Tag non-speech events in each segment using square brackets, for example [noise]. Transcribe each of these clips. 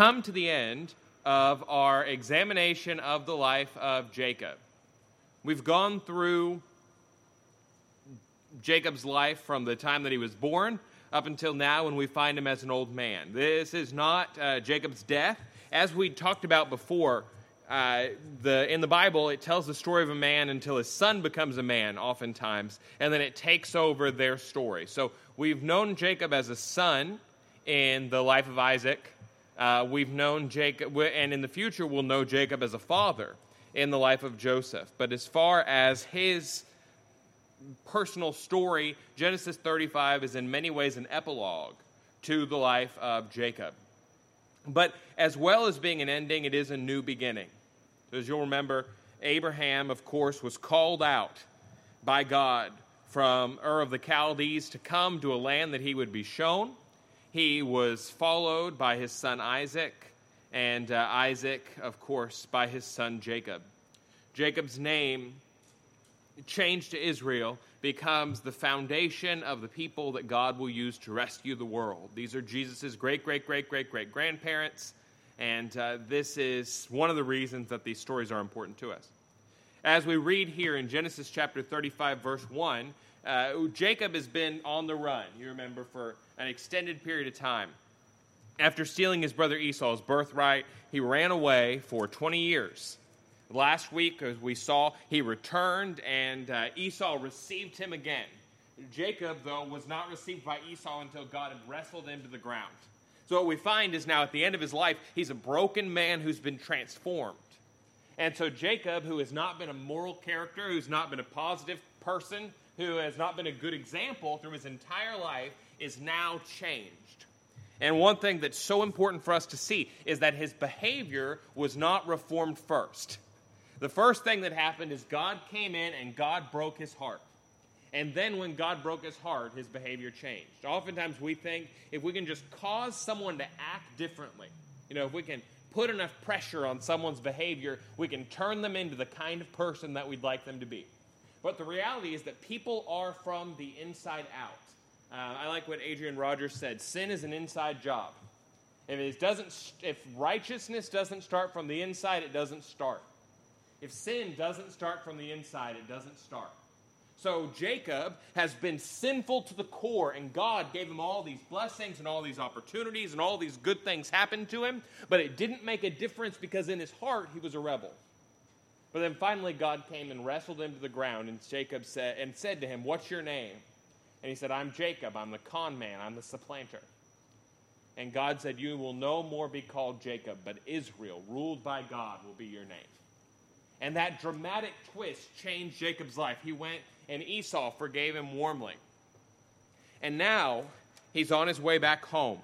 come to the end of our examination of the life of Jacob. We've gone through Jacob's life from the time that he was born up until now when we find him as an old man. This is not uh, Jacob's death. As we talked about before, uh, the, in the Bible, it tells the story of a man until his son becomes a man, oftentimes, and then it takes over their story. So we've known Jacob as a son in the life of Isaac. Uh, we've known Jacob, and in the future, we'll know Jacob as a father in the life of Joseph. But as far as his personal story, Genesis 35 is in many ways an epilogue to the life of Jacob. But as well as being an ending, it is a new beginning. As you'll remember, Abraham, of course, was called out by God from Ur of the Chaldees to come to a land that he would be shown. He was followed by his son Isaac, and uh, Isaac, of course, by his son Jacob. Jacob's name changed to Israel becomes the foundation of the people that God will use to rescue the world. These are Jesus' great, great, great, great, great grandparents, and uh, this is one of the reasons that these stories are important to us. As we read here in Genesis chapter 35, verse 1, uh, Jacob has been on the run, you remember, for an extended period of time. After stealing his brother Esau's birthright, he ran away for 20 years. Last week, as we saw, he returned and uh, Esau received him again. Jacob, though, was not received by Esau until God had wrestled him to the ground. So, what we find is now at the end of his life, he's a broken man who's been transformed. And so, Jacob, who has not been a moral character, who's not been a positive person, who has not been a good example through his entire life, is now changed. And one thing that's so important for us to see is that his behavior was not reformed first. The first thing that happened is God came in and God broke his heart. And then when God broke his heart, his behavior changed. Oftentimes we think if we can just cause someone to act differently, you know, if we can put enough pressure on someone's behavior, we can turn them into the kind of person that we'd like them to be. But the reality is that people are from the inside out. Uh, I like what Adrian Rogers said sin is an inside job. If, it doesn't, if righteousness doesn't start from the inside, it doesn't start. If sin doesn't start from the inside, it doesn't start. So Jacob has been sinful to the core, and God gave him all these blessings and all these opportunities, and all these good things happened to him, but it didn't make a difference because in his heart he was a rebel. But then finally God came and wrestled him to the ground, and Jacob said and said to him, What's your name? And he said, I'm Jacob, I'm the con man, I'm the supplanter. And God said, You will no more be called Jacob, but Israel, ruled by God, will be your name. And that dramatic twist changed Jacob's life. He went and Esau forgave him warmly. And now he's on his way back home.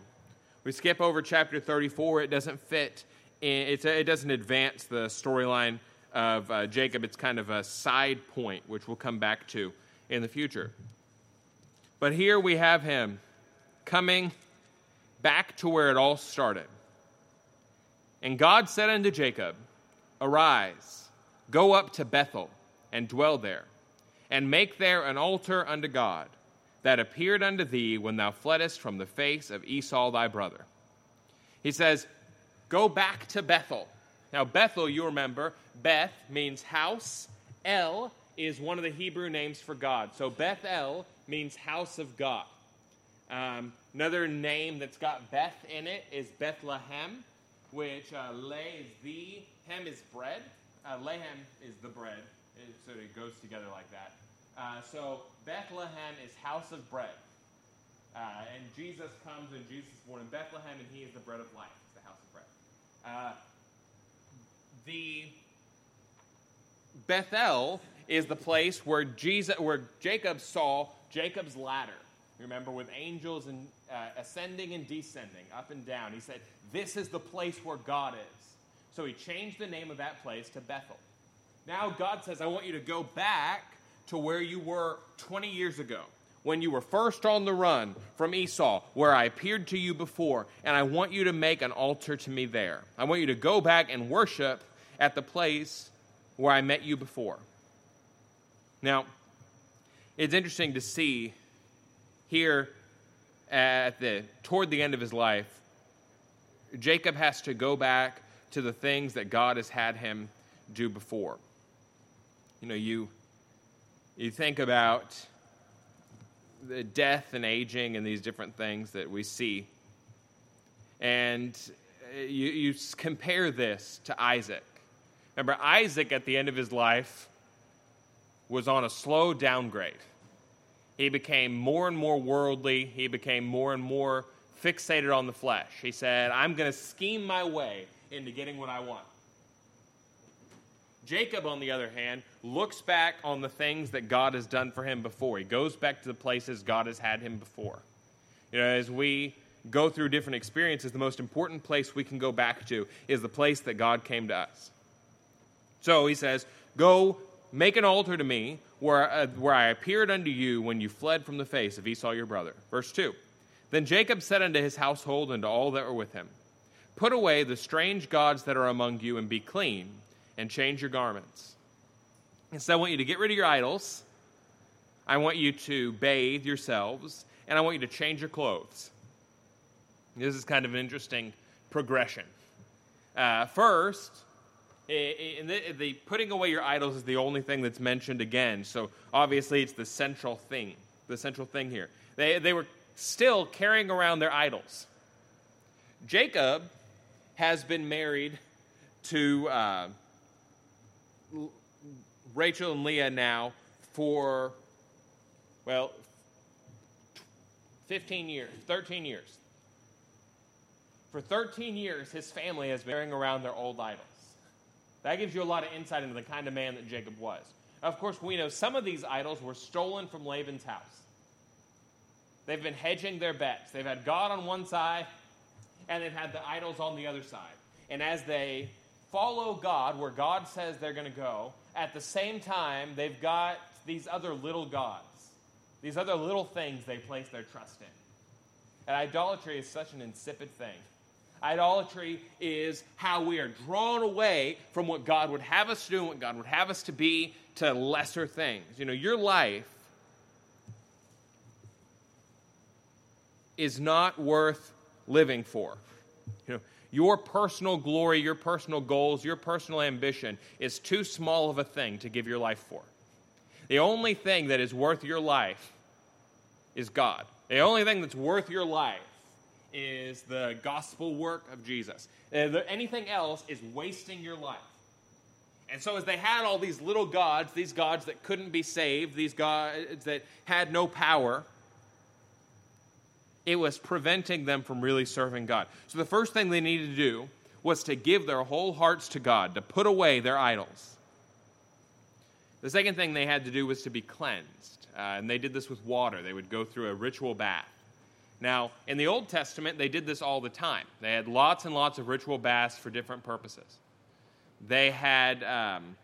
We skip over chapter 34. It doesn't fit, in, it doesn't advance the storyline of uh, Jacob. It's kind of a side point, which we'll come back to in the future. But here we have him coming back to where it all started. And God said unto Jacob, Arise Go up to Bethel and dwell there, and make there an altar unto God that appeared unto thee when thou fleddest from the face of Esau thy brother. He says, Go back to Bethel. Now, Bethel, you remember, Beth means house. El is one of the Hebrew names for God. So Bethel means house of God. Um, another name that's got Beth in it is Bethlehem, which uh, le is the, hem is bread. Uh, Lehem is the bread, so it goes together like that. Uh, so Bethlehem is house of bread. Uh, and Jesus comes and Jesus is born in Bethlehem, and he is the bread of life. It's the house of bread. The Bethel is the place where Jesus, where Jacob saw Jacob's ladder. Remember, with angels and uh, ascending and descending, up and down. He said, "This is the place where God is." So he changed the name of that place to Bethel. Now God says, I want you to go back to where you were 20 years ago, when you were first on the run from Esau, where I appeared to you before, and I want you to make an altar to me there. I want you to go back and worship at the place where I met you before. Now, it's interesting to see here at the toward the end of his life Jacob has to go back to the things that God has had him do before. You know, you, you think about the death and aging and these different things that we see, and you, you compare this to Isaac. Remember, Isaac at the end of his life was on a slow downgrade. He became more and more worldly, he became more and more fixated on the flesh. He said, I'm going to scheme my way into getting what I want. Jacob, on the other hand, looks back on the things that God has done for him before. He goes back to the places God has had him before. You know, as we go through different experiences, the most important place we can go back to is the place that God came to us. So he says, Go make an altar to me where, uh, where I appeared unto you when you fled from the face of Esau your brother. Verse 2 Then Jacob said unto his household and to all that were with him, Put away the strange gods that are among you and be clean, and change your garments. And so I want you to get rid of your idols. I want you to bathe yourselves, and I want you to change your clothes. This is kind of an interesting progression. Uh, first, the, the putting away your idols is the only thing that's mentioned again. So obviously, it's the central thing. The central thing here. They, they were still carrying around their idols. Jacob has been married to uh, Rachel and Leah now for, well, 15 years, 13 years. For 13 years, his family has been carrying around their old idols. That gives you a lot of insight into the kind of man that Jacob was. Of course, we know some of these idols were stolen from Laban's house. They've been hedging their bets. They've had God on one side, and they've had the idols on the other side. And as they follow God where God says they're going to go, at the same time, they've got these other little gods, these other little things they place their trust in. And idolatry is such an insipid thing. Idolatry is how we are drawn away from what God would have us do, what God would have us to be, to lesser things. You know, your life is not worth living for. You know, your personal glory, your personal goals, your personal ambition is too small of a thing to give your life for. The only thing that is worth your life is God. The only thing that's worth your life is the gospel work of Jesus. Uh, anything else is wasting your life. And so, as they had all these little gods, these gods that couldn't be saved, these gods that had no power, it was preventing them from really serving God. So, the first thing they needed to do was to give their whole hearts to God, to put away their idols. The second thing they had to do was to be cleansed. Uh, and they did this with water. They would go through a ritual bath. Now, in the Old Testament, they did this all the time. They had lots and lots of ritual baths for different purposes. They had, um,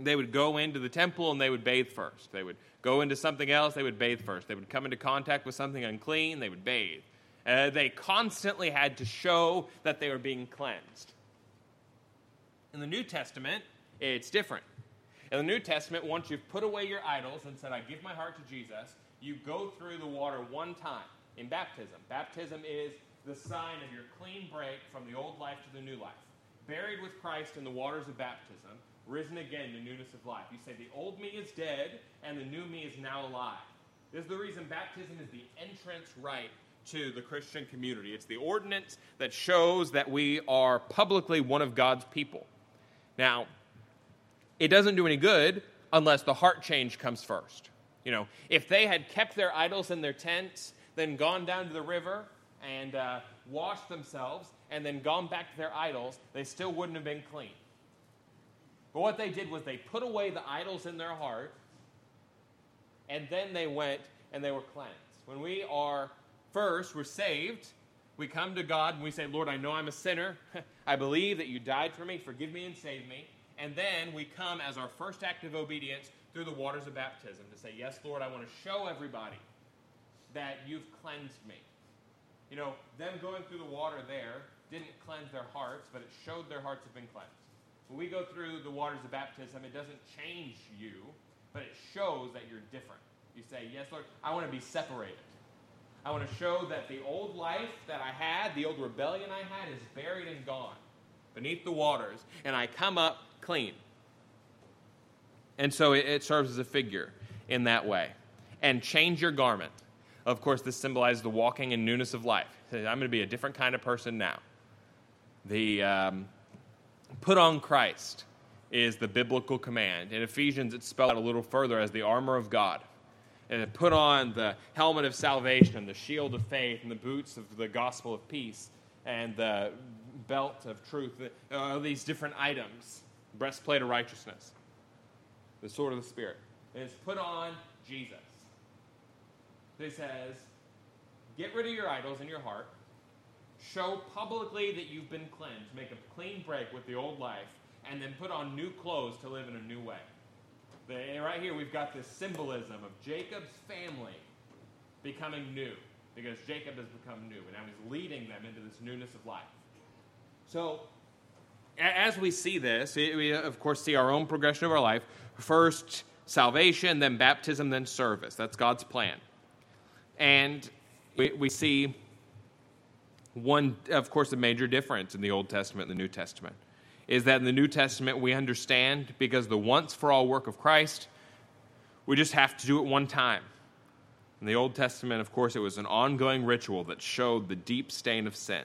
they would go into the temple and they would bathe first. They would go into something else, they would bathe first. They would come into contact with something unclean, they would bathe. Uh, they constantly had to show that they were being cleansed. In the New Testament, it's different. In the New Testament, once you've put away your idols and said, I give my heart to Jesus, you go through the water one time in baptism. Baptism is the sign of your clean break from the old life to the new life. Buried with Christ in the waters of baptism, risen again to newness of life. You say, The old me is dead, and the new me is now alive. This is the reason baptism is the entrance rite to the Christian community. It's the ordinance that shows that we are publicly one of God's people. Now, it doesn't do any good unless the heart change comes first. You know, if they had kept their idols in their tents then gone down to the river and uh, washed themselves, and then gone back to their idols, they still wouldn't have been clean. But what they did was they put away the idols in their heart, and then they went and they were cleansed. When we are first, we're saved, we come to God and we say, Lord, I know I'm a sinner. [laughs] I believe that you died for me. Forgive me and save me. And then we come as our first act of obedience through the waters of baptism to say, Yes, Lord, I want to show everybody that you've cleansed me. You know, them going through the water there didn't cleanse their hearts, but it showed their hearts have been cleansed. When we go through the waters of baptism, it doesn't change you, but it shows that you're different. You say, Yes, Lord, I want to be separated. I want to show that the old life that I had, the old rebellion I had, is buried and gone beneath the waters, and I come up clean. And so it, it serves as a figure in that way. And change your garment. Of course, this symbolizes the walking in newness of life. I'm going to be a different kind of person now. The um, put on Christ is the biblical command. In Ephesians, it's spelled out a little further as the armor of God. And put on the helmet of salvation, the shield of faith, and the boots of the gospel of peace, and the belt of truth. Uh, these different items, breastplate of righteousness, the sword of the Spirit. And it's put on Jesus. It says, get rid of your idols in your heart. Show publicly that you've been cleansed. Make a clean break with the old life and then put on new clothes to live in a new way. Right here, we've got this symbolism of Jacob's family becoming new because Jacob has become new, and now he's leading them into this newness of life. So, as we see this, we of course see our own progression of our life. First, salvation, then baptism, then service. That's God's plan. And we, we see one, of course, a major difference in the Old Testament and the New Testament is that in the New Testament we understand because the once for all work of Christ, we just have to do it one time. In the Old Testament, of course, it was an ongoing ritual that showed the deep stain of sin.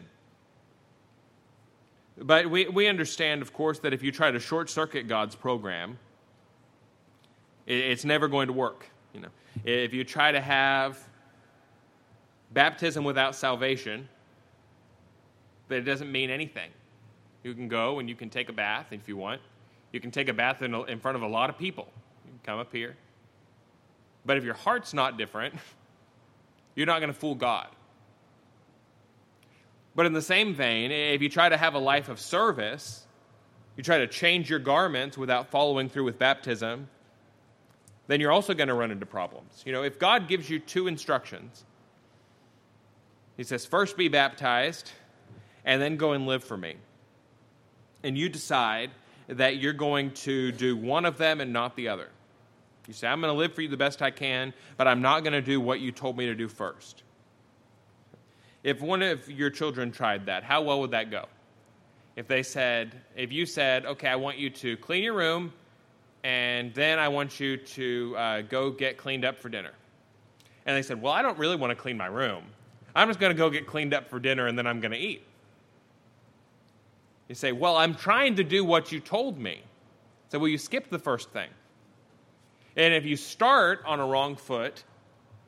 But we, we understand, of course, that if you try to short circuit God's program, it, it's never going to work. You know, if you try to have baptism without salvation, then it doesn't mean anything. You can go and you can take a bath if you want. You can take a bath in, in front of a lot of people. You can come up here. But if your heart's not different, [laughs] you're not going to fool God. But in the same vein, if you try to have a life of service, you try to change your garments without following through with baptism, then you're also going to run into problems. You know, if God gives you two instructions, He says, first be baptized, and then go and live for me and you decide that you're going to do one of them and not the other. You say, I'm going to live for you the best I can, but I'm not going to do what you told me to do first. If one of your children tried that, how well would that go? If they said, if you said, okay, I want you to clean your room, and then I want you to uh, go get cleaned up for dinner. And they said, well, I don't really want to clean my room. I'm just going to go get cleaned up for dinner, and then I'm going to eat. You say, Well, I'm trying to do what you told me. So, well, you skip the first thing. And if you start on a wrong foot,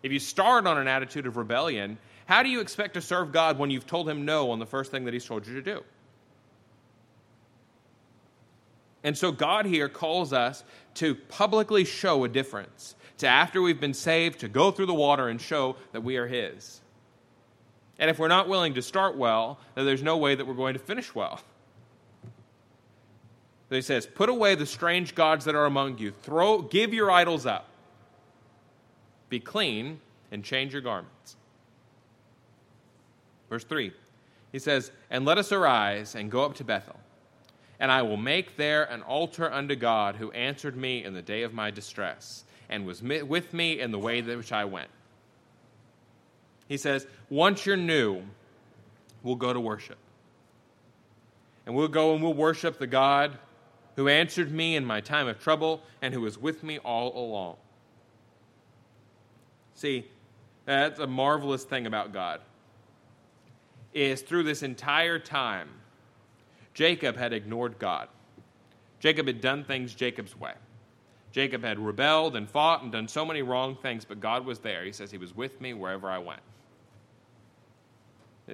if you start on an attitude of rebellion, how do you expect to serve God when you've told him no on the first thing that he's told you to do? And so God here calls us to publicly show a difference, to after we've been saved, to go through the water and show that we are his. And if we're not willing to start well, then there's no way that we're going to finish well. He says, Put away the strange gods that are among you. Throw, give your idols up. Be clean and change your garments. Verse 3, he says, And let us arise and go up to Bethel, and I will make there an altar unto God who answered me in the day of my distress, and was with me in the way that which I went. He says, Once you're new, we'll go to worship. And we'll go and we'll worship the God who answered me in my time of trouble, and who was with me all along. See, that's a marvelous thing about God. Is through this entire time, Jacob had ignored God. Jacob had done things Jacob's way. Jacob had rebelled and fought and done so many wrong things, but God was there. He says he was with me wherever I went.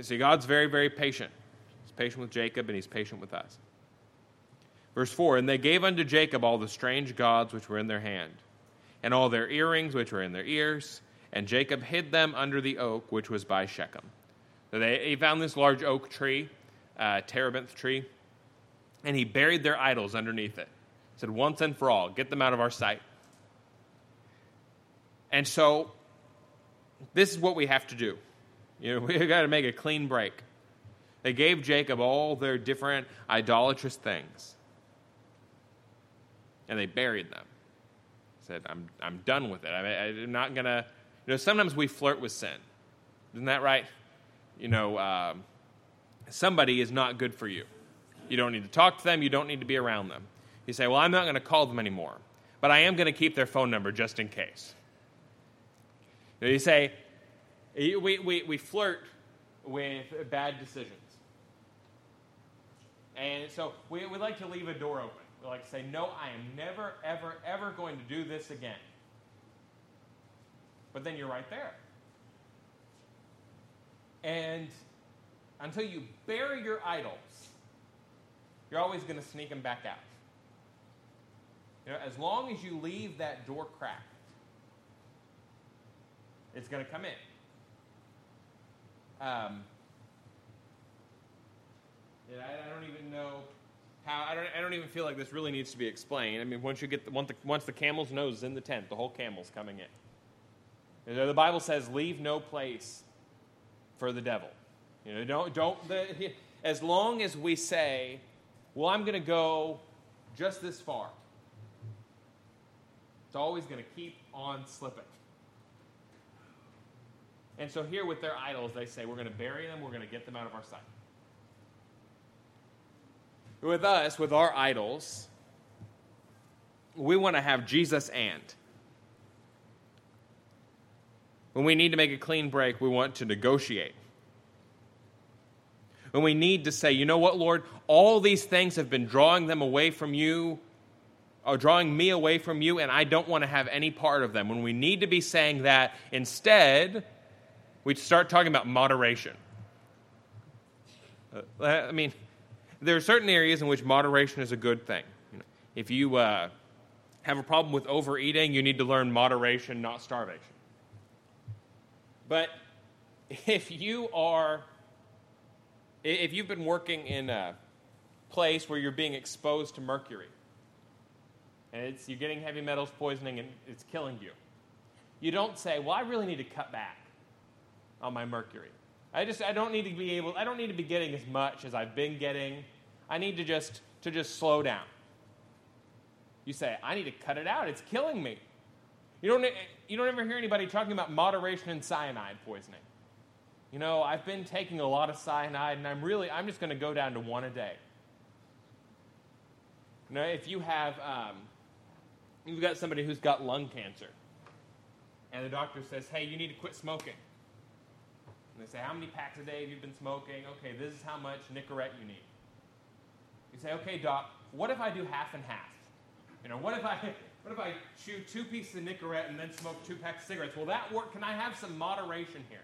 See, God's very, very patient. He's patient with Jacob and he's patient with us. Verse 4 And they gave unto Jacob all the strange gods which were in their hand, and all their earrings which were in their ears, and Jacob hid them under the oak which was by Shechem. So they, he found this large oak tree, uh, terebinth tree, and he buried their idols underneath it. He said, Once and for all, get them out of our sight. And so, this is what we have to do. You know, we've got to make a clean break. They gave Jacob all their different idolatrous things and they buried them. Said, I'm, I'm done with it. I, am not going to. You know, sometimes we flirt with sin. Isn't that right? You know, um, somebody is not good for you. You don't need to talk to them, you don't need to be around them. You say, Well, I'm not going to call them anymore, but I am going to keep their phone number just in case. You, know, you say, we, we, we flirt with bad decisions. And so we, we like to leave a door open. We like to say, No, I am never, ever, ever going to do this again. But then you're right there. And until you bury your idols, you're always going to sneak them back out. You know, as long as you leave that door cracked, it's going to come in. Um, I, I, don't even know how. I don't. I don't even feel like this really needs to be explained. I mean, once you get the, once the, once the camel's nose is in the tent, the whole camel's coming in. The Bible says, "Leave no place for the devil." You know, don't don't. The, as long as we say, "Well, I'm going to go just this far," it's always going to keep on slipping. And so here with their idols, they say, we're going to bury them, we're going to get them out of our sight. With us, with our idols, we want to have Jesus and. When we need to make a clean break, we want to negotiate. When we need to say, you know what, Lord, all these things have been drawing them away from you, or drawing me away from you, and I don't want to have any part of them. When we need to be saying that, instead, we start talking about moderation. Uh, I mean, there are certain areas in which moderation is a good thing. If you uh, have a problem with overeating, you need to learn moderation, not starvation. But if you are, if you've been working in a place where you're being exposed to mercury, and you're getting heavy metals poisoning and it's killing you, you don't say, Well, I really need to cut back on my mercury. I just I don't need to be able I don't need to be getting as much as I've been getting. I need to just to just slow down. You say, I need to cut it out. It's killing me. You don't you don't ever hear anybody talking about moderation in cyanide poisoning. You know, I've been taking a lot of cyanide and I'm really I'm just going to go down to one a day. You know, if you have um, you've got somebody who's got lung cancer, and the doctor says, "Hey, you need to quit smoking." And they say, How many packs a day have you been smoking? Okay, this is how much Nicorette you need. You say, Okay, doc, what if I do half and half? You know, what if I what if I chew two pieces of Nicorette and then smoke two packs of cigarettes? Will that work? Can I have some moderation here?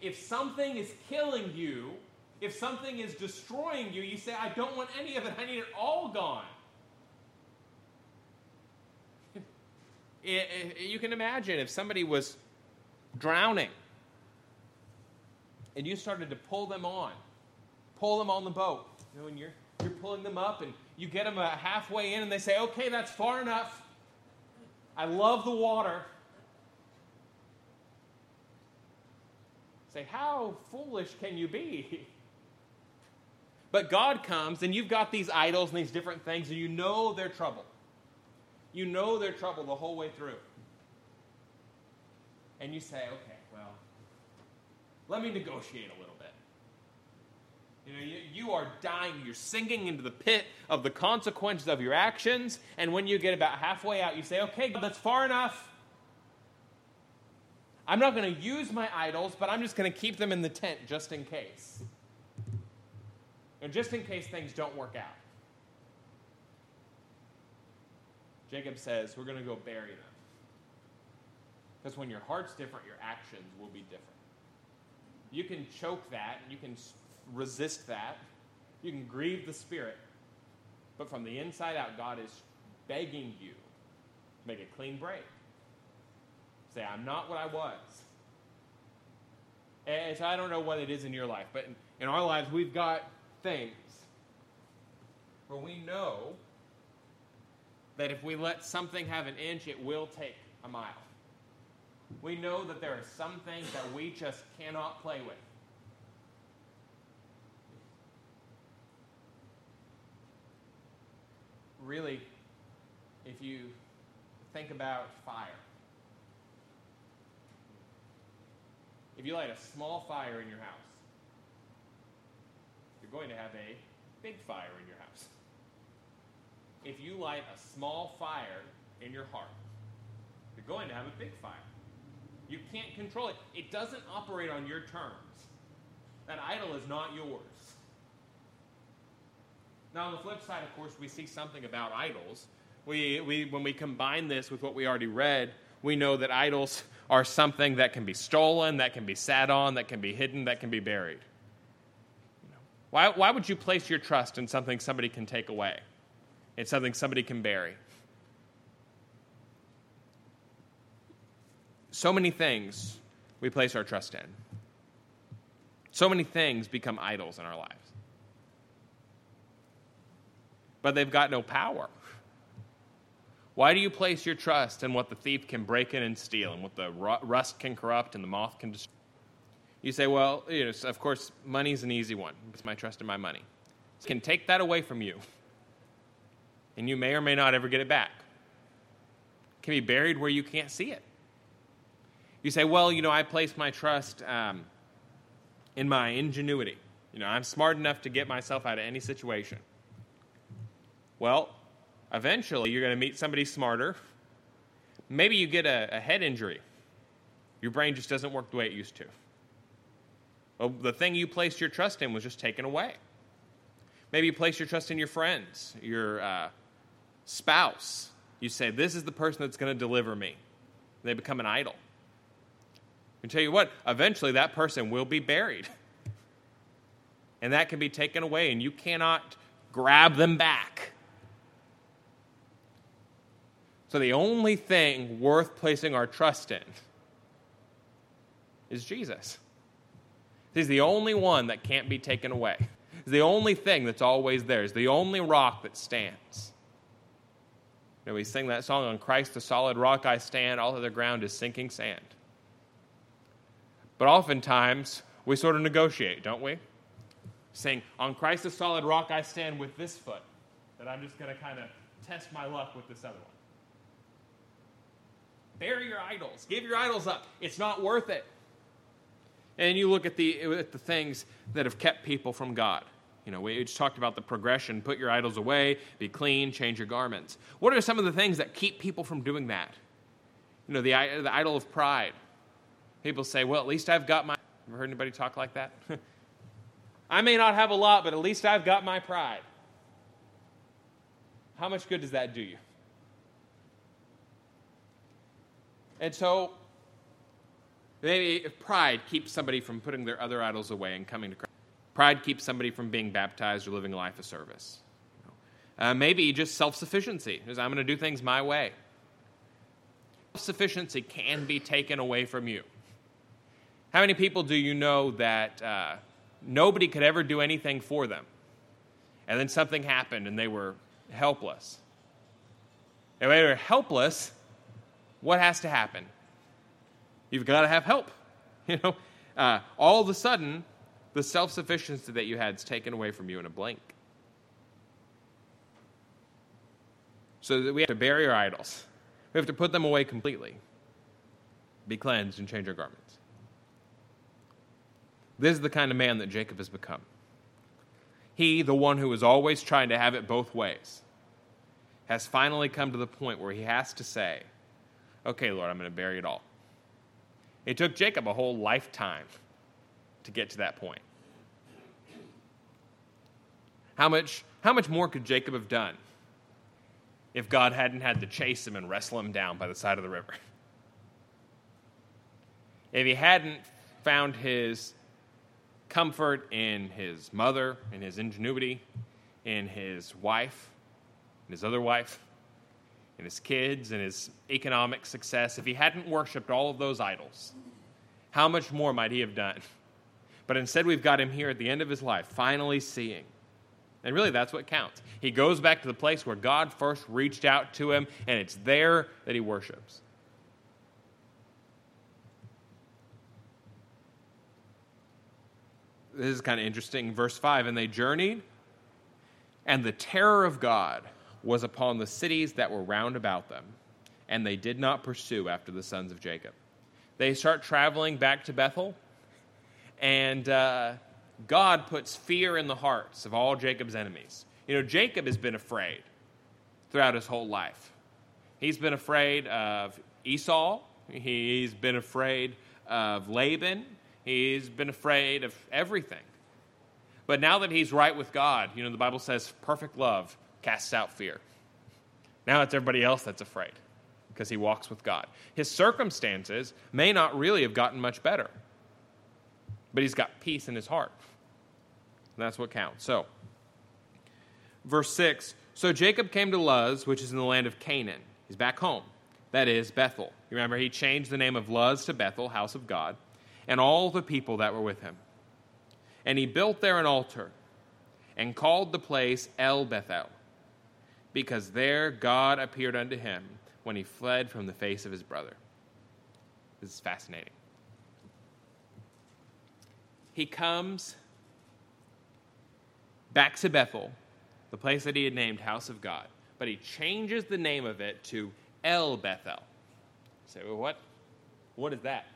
If something is killing you, if something is destroying you, you say, I don't want any of it. I need it all gone. [laughs] It, it, you can imagine if somebody was drowning. And you started to pull them on, pull them on the boat. You know, and you're, you're pulling them up, and you get them uh, halfway in, and they say, Okay, that's far enough. I love the water. Say, How foolish can you be? [laughs] But God comes, and you've got these idols and these different things, and you know their trouble. You know their trouble the whole way through and you say, okay, well, let me negotiate a little bit. You know, you, you are dying. You're sinking into the pit of the consequences of your actions. And when you get about halfway out, you say, okay, that's far enough. I'm not going to use my idols, but I'm just going to keep them in the tent just in case. And just in case things don't work out. Jacob says, We're going to go bury them. Because when your heart's different, your actions will be different. You can choke that, you can resist that, you can grieve the Spirit. But from the inside out, God is begging you to make a clean break. Say, I'm not what I was. And so I don't know what it is in your life, but in, in our lives, we've got things where we know that if we let something have an inch, it will take a mile we know that there are some things that we just cannot play with. Really, if you think about fire, if you light a small fire in your house, you're going to have a big fire in your house. If you light a small fire in your heart, you're going to have a big fire. You can't control it. It doesn't operate on your terms. That idol is not yours. Now, on the flip side, of course, we see something about idols. We, we, when we combine this with what we already read, we know that idols are something that can be stolen, that can be sat on, that can be hidden, that can be buried. Why, why would you place your trust in something somebody can take away? It's something somebody can bury. So many things we place our trust in. So many things become idols in our lives. But they've got no power. Why do you place your trust in what the thief can break in and steal and what the rust can corrupt and the moth can destroy? You say, well, you know, of course, money's an easy one. It's my trust in my money. It can take that away from you, and you may or may not ever get it back. It can be buried where you can't see it. You say, well, you know, I place my trust um, in my ingenuity. You know, I'm smart enough to get myself out of any situation. Well, eventually you're going to meet somebody smarter. Maybe you get a, a head injury. Your brain just doesn't work the way it used to. Well, the thing you placed your trust in was just taken away. Maybe you place your trust in your friends, your uh, spouse. You say, This is the person that's going to deliver me. They become an idol. Can tell you what, eventually that person will be buried. And that can be taken away, and you cannot grab them back. So the only thing worth placing our trust in is Jesus. He's the only one that can't be taken away. He's the only thing that's always there. He's the only rock that stands. You know, we sing that song on Christ, the solid rock I stand, all other ground is sinking sand. But oftentimes, we sort of negotiate, don't we? Saying, On Christ, the solid rock I stand with this foot, that I'm just going to kind of test my luck with this other one. Bury your idols. Give your idols up. It's not worth it. And you look at the, at the things that have kept people from God. You know, we just talked about the progression put your idols away, be clean, change your garments. What are some of the things that keep people from doing that? You know, the, the idol of pride. People say, well, at least I've got my. Ever heard anybody talk like that? [laughs] I may not have a lot, but at least I've got my pride. How much good does that do you? And so, maybe if pride keeps somebody from putting their other idols away and coming to Christ. Pride keeps somebody from being baptized or living a life of service. Uh, maybe just self sufficiency, because I'm going to do things my way. Self sufficiency can be taken away from you. How many people do you know that uh, nobody could ever do anything for them? And then something happened and they were helpless. And when they're helpless, what has to happen? You've got to have help. [laughs] You know, uh, all of a sudden, the self sufficiency that you had is taken away from you in a blink. So that we have to bury our idols. We have to put them away completely, be cleansed, and change our garments. This is the kind of man that Jacob has become. He, the one who was always trying to have it both ways, has finally come to the point where he has to say, Okay, Lord, I'm going to bury it all. It took Jacob a whole lifetime to get to that point. How much, how much more could Jacob have done if God hadn't had to chase him and wrestle him down by the side of the river? If he hadn't found his comfort in his mother, in his ingenuity, in his wife, in his other wife, in his kids, in his economic success, if he hadn't worshiped all of those idols, how much more might he have done? But instead, we've got him here at the end of his life, finally seeing. And really, that's what counts. He goes back to the place where God first reached out to him, and it's there that he worships. This is kind of interesting. Verse 5 And they journeyed, and the terror of God was upon the cities that were round about them, and they did not pursue after the sons of Jacob. They start traveling back to Bethel. and uh, God puts fear in the hearts of all Jacob's enemies. You know, Jacob has been afraid throughout his whole life. He's been afraid of Esau, he's been afraid of Laban, he's been afraid of everything. But now that he's right with God, you know, the Bible says perfect love casts out fear. Now it's everybody else that's afraid because he walks with God. His circumstances may not really have gotten much better, but he's got peace in his heart. And that's what counts. So, verse 6 So Jacob came to Luz, which is in the land of Canaan. He's back home. That is Bethel. You remember, he changed the name of Luz to Bethel, house of God, and all the people that were with him. And he built there an altar and called the place El Bethel, because there God appeared unto him when he fled from the face of his brother. This is fascinating. He comes back to Bethel, the place that he had named House of God, but he changes the name of it to El Bethel. Say, well, what? What is that?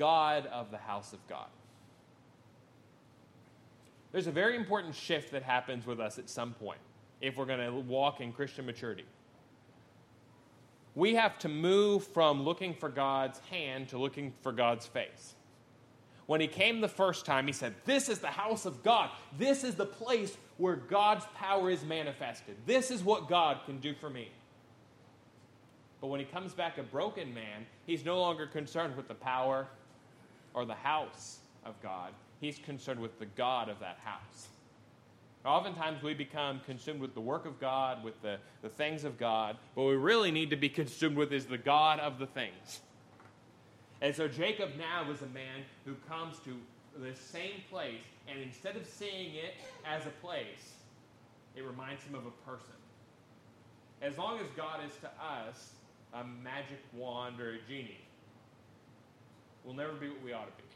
God of the house of God. There's a very important shift that happens with us at some point if we're going to walk in Christian maturity. We have to move from looking for God's hand to looking for God's face. When he came the first time, he said, This is the house of God. This is the place where God's power is manifested. This is what God can do for me. But when he comes back a broken man, he's no longer concerned with the power or the house of God he's concerned with the God of that house. Oftentimes we become consumed with the work of God, with the, the things of God. What we really need to be consumed with is the God of the things. And so Jacob now is a man who comes to the same place, and instead of seeing it as a place, it reminds him of a person. As long as God is to us a magic wand or a genie, we'll never be what we ought to be.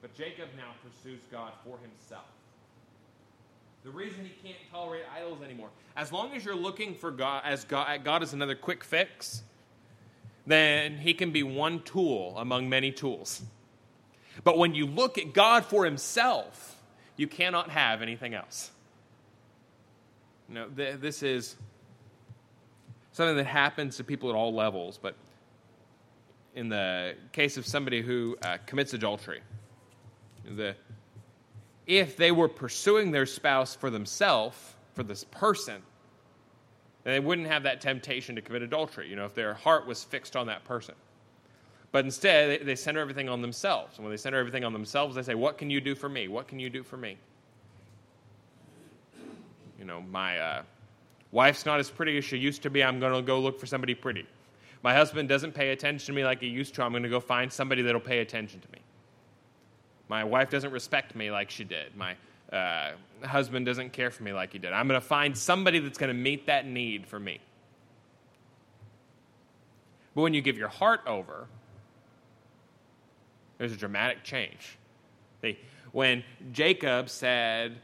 But Jacob now pursues God for himself. The reason he can't tolerate idols anymore. As long as you're looking for God as God, God is another quick fix, then he can be one tool among many tools. But when you look at God for himself, you cannot have anything else. No, th- this is something that happens to people at all levels, but in the case of somebody who uh, commits adultery, the, if they were pursuing their spouse for themselves, for this person, then they wouldn't have that temptation to commit adultery, you know, if their heart was fixed on that person. But instead, they, they center everything on themselves. And when they center everything on themselves, they say, What can you do for me? What can you do for me? You know, my uh, wife's not as pretty as she used to be. I'm going to go look for somebody pretty. My husband doesn't pay attention to me like he used to. I'm going to go find somebody that'll pay attention to me. My wife doesn't respect me like she did. My uh, husband doesn't care for me like he did. I'm going to find somebody that's going to meet that need for me. But when you give your heart over, there's a dramatic change. See, when Jacob said,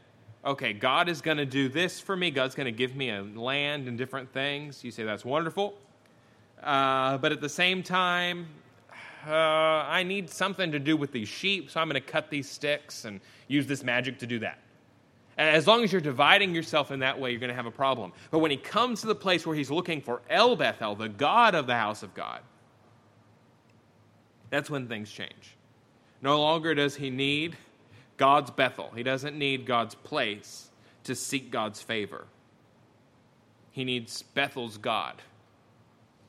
Okay, God is going to do this for me, God's going to give me a land and different things, you say that's wonderful. Uh, but at the same time, uh, I need something to do with these sheep, so I'm going to cut these sticks and use this magic to do that. And as long as you're dividing yourself in that way, you're going to have a problem. But when he comes to the place where he's looking for El Bethel, the God of the house of God, that's when things change. No longer does he need God's Bethel, he doesn't need God's place to seek God's favor. He needs Bethel's God,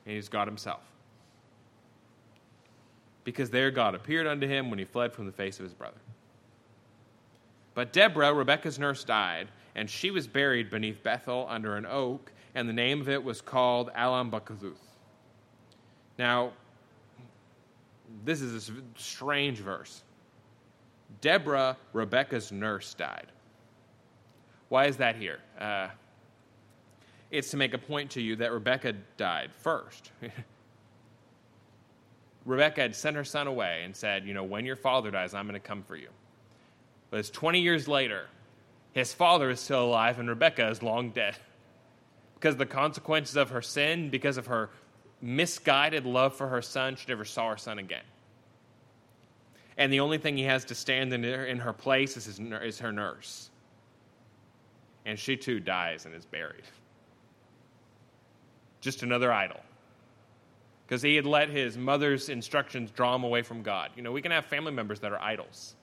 and he's God himself because there God appeared unto him when he fled from the face of his brother. But Deborah, Rebekah's nurse, died, and she was buried beneath Bethel under an oak, and the name of it was called Allon-bachuth. Now, this is a strange verse. Deborah, Rebekah's nurse, died. Why is that here? Uh, it's to make a point to you that Rebecca died first. [laughs] Rebecca had sent her son away and said, You know, when your father dies, I'm going to come for you. But it's 20 years later. His father is still alive, and Rebecca is long dead. [laughs] Because of the consequences of her sin, because of her misguided love for her son, she never saw her son again. And the only thing he has to stand in her, in her place is, his, is her nurse. And she too dies and is buried. Just another idol. Because he had let his mother's instructions draw him away from God. You know, we can have family members that are idols.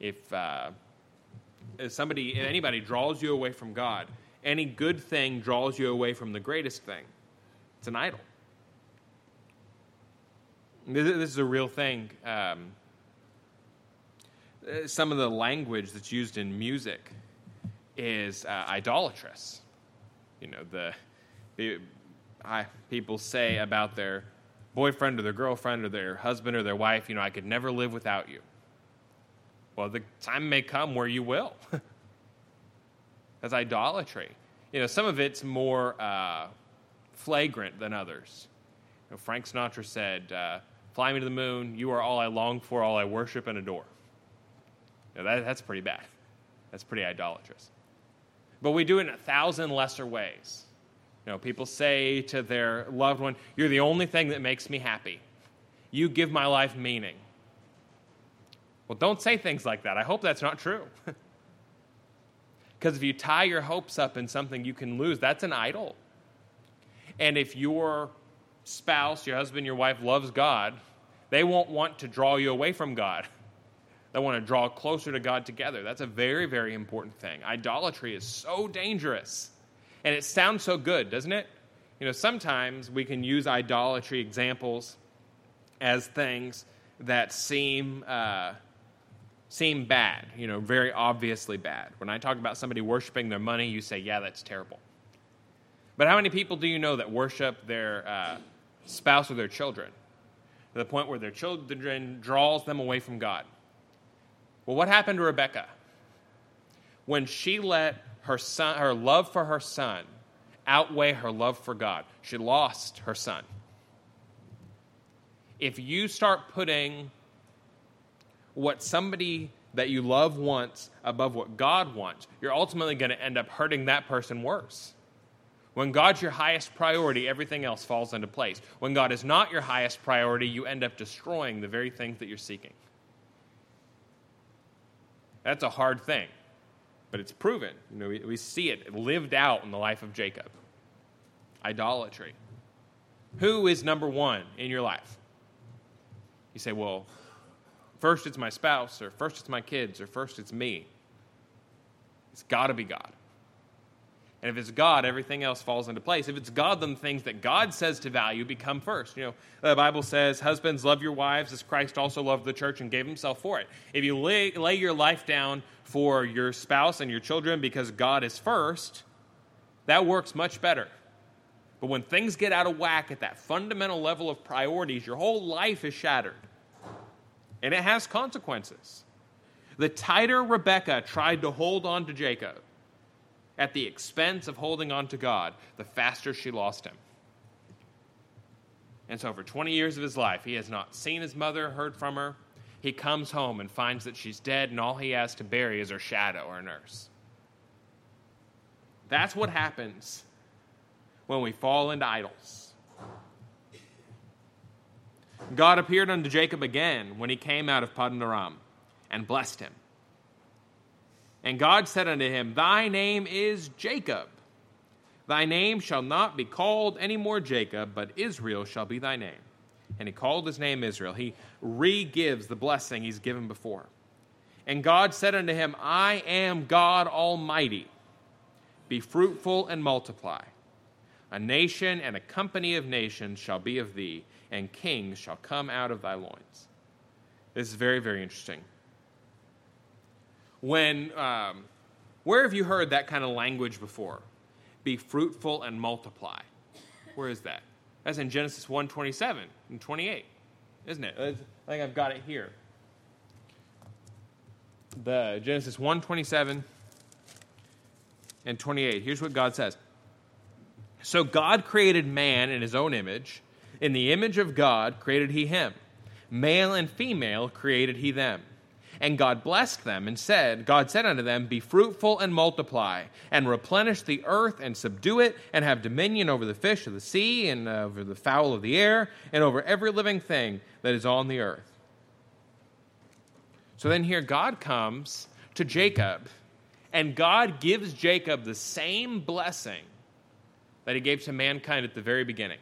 If, uh, if somebody, if anybody draws you away from God, any good thing draws you away from the greatest thing. It's an idol. This is a real thing. Um, some of the language that's used in music is uh, idolatrous. You know, the, the I, people say about their boyfriend or their girlfriend or their husband or their wife, you know, I could never live without you. Well, the time may come where you will. [laughs] That's idolatry. You know, some of it's more uh, flagrant than others. You know, Frank Sinatra said, uh, Fly me to the moon, you are all I long for, all I worship and adore. You know, that, that's pretty bad. That's pretty idolatrous. But we do it in a thousand lesser ways. You know, people say to their loved one, You're the only thing that makes me happy. You give my life meaning. Well, don't say things like that. I hope that's not true. [laughs] Because if you tie your hopes up in something you can lose, that's an idol. And if your spouse, your husband, your wife loves God, they won't want to draw you away from God. [laughs] They want to draw closer to God together. That's a very, very important thing. Idolatry is so dangerous. And it sounds so good, doesn't it? You know, sometimes we can use idolatry examples as things that seem uh, seem bad, you know, very obviously bad. When I talk about somebody worshiping their money, you say, "Yeah, that's terrible." But how many people do you know that worship their uh, spouse or their children to the point where their children draws them away from God? Well, what happened to Rebecca when she let her son, her love for her son outweigh her love for God. She lost her son. If you start putting what somebody that you love wants above what God wants, you're ultimately going to end up hurting that person worse. When God's your highest priority, everything else falls into place. When God is not your highest priority, you end up destroying the very things that you're seeking. That's a hard thing but it's proven. You know, we, we see it lived out in the life of Jacob. Idolatry. Who is number one in your life? You say, well, first it's my spouse, or first it's my kids, or first it's me. It's got to be God. And if it's God, everything else falls into place. If it's God, then the things that God says to value become first. You know, the Bible says, Husbands, love your wives as Christ also loved the church and gave himself for it. If you lay, lay your life down for your spouse and your children because God is first, that works much better. But when things get out of whack at that fundamental level of priorities, your whole life is shattered. And it has consequences. The tighter Rebecca tried to hold on to Jacob, at the expense of holding on to God, the faster she lost him. And so, for 20 years of his life, he has not seen his mother, heard from her. He comes home and finds that she's dead, and all he has to bury is her shadow or nurse. That's what happens when we fall into idols. God appeared unto Jacob again when he came out of Paddan Aram and blessed him. And God said unto him, Thy name is Jacob. Thy name shall not be called any more Jacob, but Israel shall be thy name. And he called his name Israel. He re gives the blessing he's given before. And God said unto him, I am God Almighty. Be fruitful and multiply. A nation and a company of nations shall be of thee, and kings shall come out of thy loins. This is very, very interesting when um, where have you heard that kind of language before? Be fruitful and multiply. Where is that? That's in genesis 1 27 and 28 isn't it? I think i've got it here. The genesis 1 27 and 28 here's what god says. So god created man in his own image. In the image of god created he him. Male and female created he them and God blessed them and said, God said unto them, Be fruitful and multiply, and replenish the earth and subdue it, and have dominion over the fish of the sea, and over the fowl of the air, and over every living thing that is on the earth. So then here God comes to Jacob, and God gives Jacob the same blessing that he gave to mankind at the very beginning.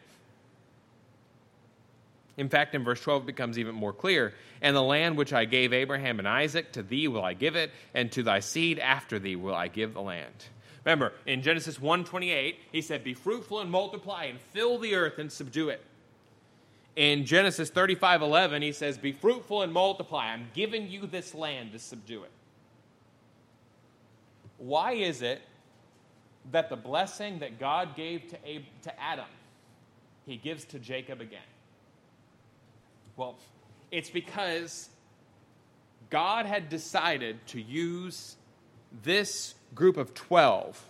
In fact, in verse 12, it becomes even more clear. And the land which I gave Abraham and Isaac, to thee will I give it, and to thy seed after thee will I give the land. Remember, in Genesis 1:28, he said, "Be fruitful and multiply and fill the earth and subdue it." In Genesis 35:11, he says, "Be fruitful and multiply. I'm giving you this land to subdue it." Why is it that the blessing that God gave to, Ab- to Adam, he gives to Jacob again? Well, it's because God had decided to use this group of 12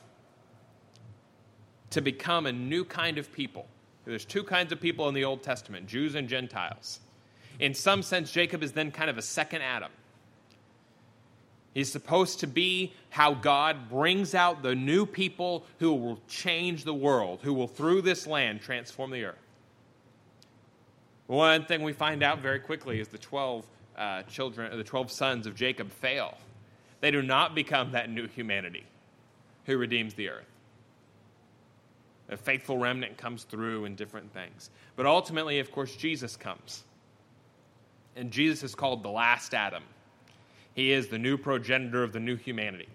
to become a new kind of people. There's two kinds of people in the Old Testament Jews and Gentiles. In some sense, Jacob is then kind of a second Adam. He's supposed to be how God brings out the new people who will change the world, who will, through this land, transform the earth. One thing we find out very quickly is the 12 uh, children, the 12 sons of Jacob fail. They do not become that new humanity who redeems the earth. A faithful remnant comes through in different things. But ultimately, of course, Jesus comes. And Jesus is called the last Adam. He is the new progenitor of the new humanity.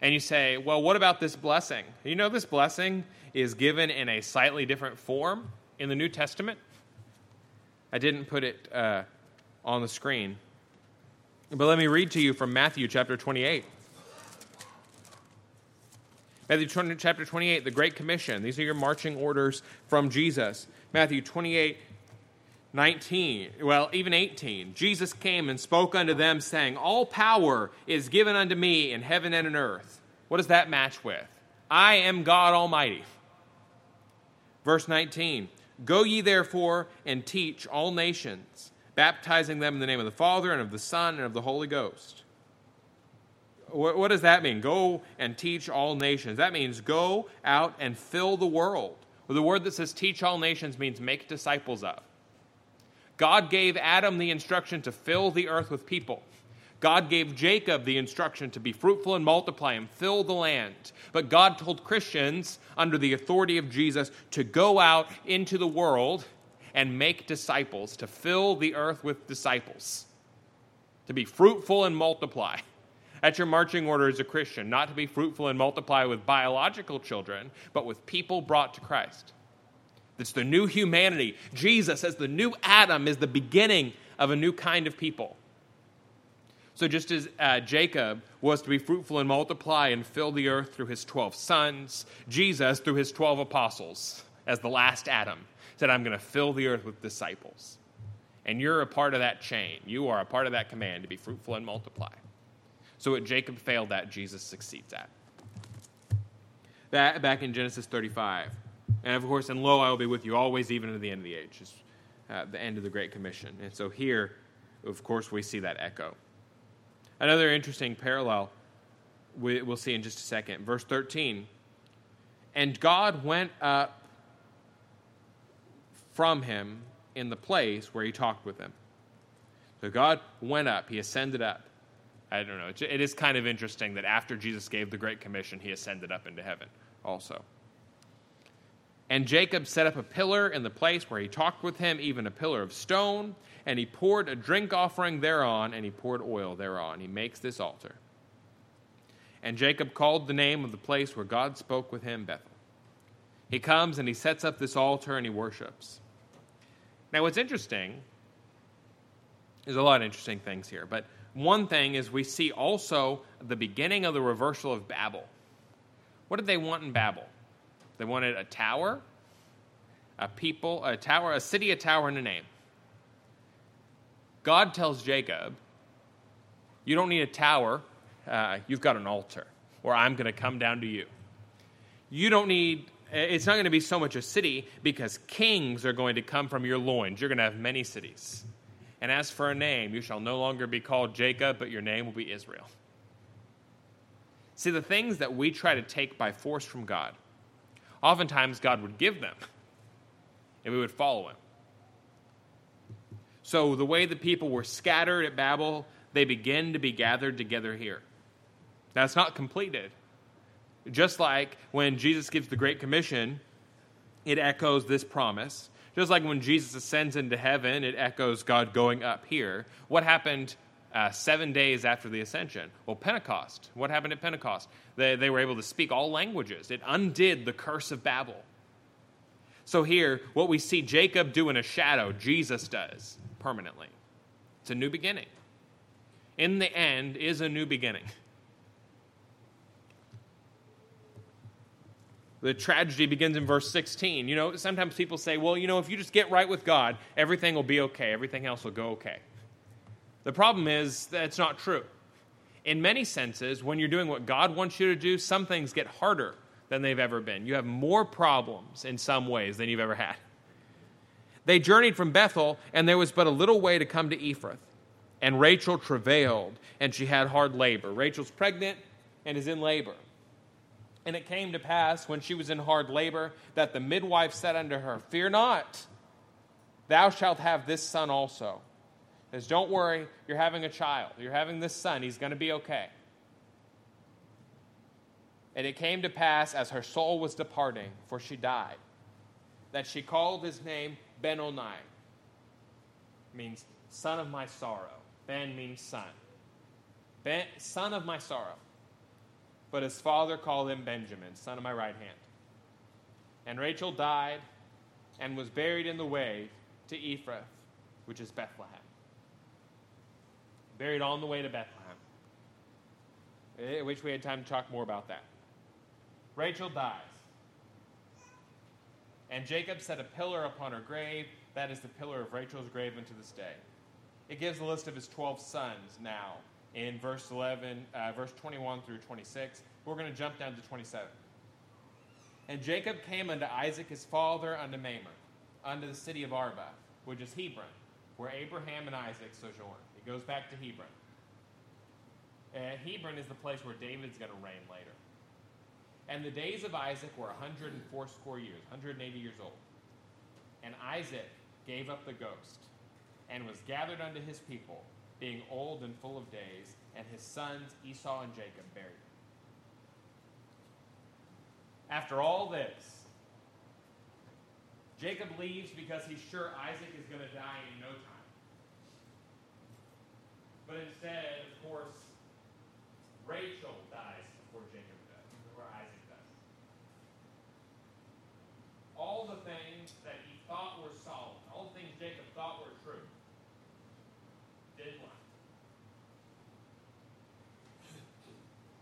And you say, well, what about this blessing? You know, this blessing is given in a slightly different form in the New Testament. I didn't put it uh, on the screen. But let me read to you from Matthew chapter 28. Matthew 20, chapter 28, the Great Commission. These are your marching orders from Jesus. Matthew 28, 19, well, even 18. Jesus came and spoke unto them, saying, All power is given unto me in heaven and in earth. What does that match with? I am God Almighty. Verse 19 Go ye therefore and teach all nations, baptizing them in the name of the Father and of the Son and of the Holy Ghost. What, what does that mean? Go and teach all nations. That means go out and fill the world. Well, the word that says teach all nations means make disciples of. God gave Adam the instruction to fill the earth with people. God gave Jacob the instruction to be fruitful and multiply and fill the land. But God told Christians, under the authority of Jesus, to go out into the world and make disciples, to fill the earth with disciples, to be fruitful and multiply. That's your marching order as a Christian, not to be fruitful and multiply with biological children, but with people brought to Christ. It's the new humanity. Jesus, as the new Adam, is the beginning of a new kind of people. So, just as uh, Jacob was to be fruitful and multiply and fill the earth through his 12 sons, Jesus, through his 12 apostles, as the last Adam, said, I'm going to fill the earth with disciples. And you're a part of that chain. You are a part of that command to be fruitful and multiply. So, what Jacob failed at, Jesus succeeds at. That, back in Genesis 35. And of course, and lo, I will be with you always, even to the end of the age, is uh, the end of the Great Commission. And so here, of course, we see that echo. Another interesting parallel we, will see in just a second. Verse 13. And God went up from him in the place where he talked with him. So God went up, he ascended up. I don't know. It is kind of interesting that after Jesus gave the Great Commission, he ascended up into heaven also. And Jacob set up a pillar in the place where he talked with him, even a pillar of stone, and he poured a drink offering thereon, and he poured oil thereon. He makes this altar. And Jacob called the name of the place where God spoke with him Bethel. He comes and he sets up this altar and he worships. Now, what's interesting, there's a lot of interesting things here, but one thing is we see also the beginning of the reversal of Babel. What did they want in Babel? They wanted a tower, a people, a tower, a city, a tower, and a name. God tells Jacob, You don't need a tower, uh, you've got an altar, or I'm going to come down to you. You don't need, it's not going to be so much a city because kings are going to come from your loins. You're going to have many cities. And as for a name, you shall no longer be called Jacob, but your name will be Israel. See, the things that we try to take by force from God, oftentimes God would give them, and we would follow Him. So, the way the people were scattered at Babel, they begin to be gathered together here. Now, That's not completed. Just like when Jesus gives the Great Commission, it echoes this promise. Just like when Jesus ascends into heaven, it echoes God going up here. What happened uh, seven days after the ascension? Well, Pentecost. What happened at Pentecost? They, they were able to speak all languages. It undid the curse of Babel. So here, what we see Jacob do in a shadow, Jesus does permanently. It's a new beginning. In the end, is a new beginning. The tragedy begins in verse 16. You know, sometimes people say, well, you know, if you just get right with God, everything will be okay, everything else will go okay. The problem is that's not true. In many senses, when you're doing what God wants you to do, some things get harder than they've ever been. You have more problems in some ways than you've ever had. They journeyed from Bethel, and there was but a little way to come to Ephrath. And Rachel travailed, and she had hard labor. Rachel's pregnant and is in labor. And it came to pass, when she was in hard labor, that the midwife said unto her, Fear not, thou shalt have this son also. Says, Don't worry, you're having a child. You're having this son. He's going to be okay. And it came to pass, as her soul was departing, for she died, that she called his name Benoni, means son of my sorrow. Ben means son. Ben, son of my sorrow. But his father called him Benjamin, son of my right hand. And Rachel died and was buried in the way to Ephrath, which is Bethlehem. Buried on the way to Bethlehem. I wish we had time to talk more about that. Rachel dies. And Jacob set a pillar upon her grave. That is the pillar of Rachel's grave unto this day. It gives a list of his 12 sons now in verse 11, uh, verse 21 through 26. We're going to jump down to 27. And Jacob came unto Isaac his father unto Mamre, unto the city of Arba, which is Hebron, where Abraham and Isaac sojourned. It goes back to Hebron. And Hebron is the place where David's going to reign later. And the days of Isaac were 104 score years, 180 years old. And Isaac gave up the ghost and was gathered unto his people being old and full of days, and his sons Esau and Jacob buried him. After all this, Jacob leaves because he's sure Isaac is going to die in no time. But instead, of course, Rachel dies before Jacob does, before Isaac does. All the things that he thought were solid, all the things Jacob thought were true, did not.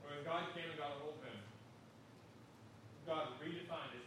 When God came and got a hold of him, God redefined his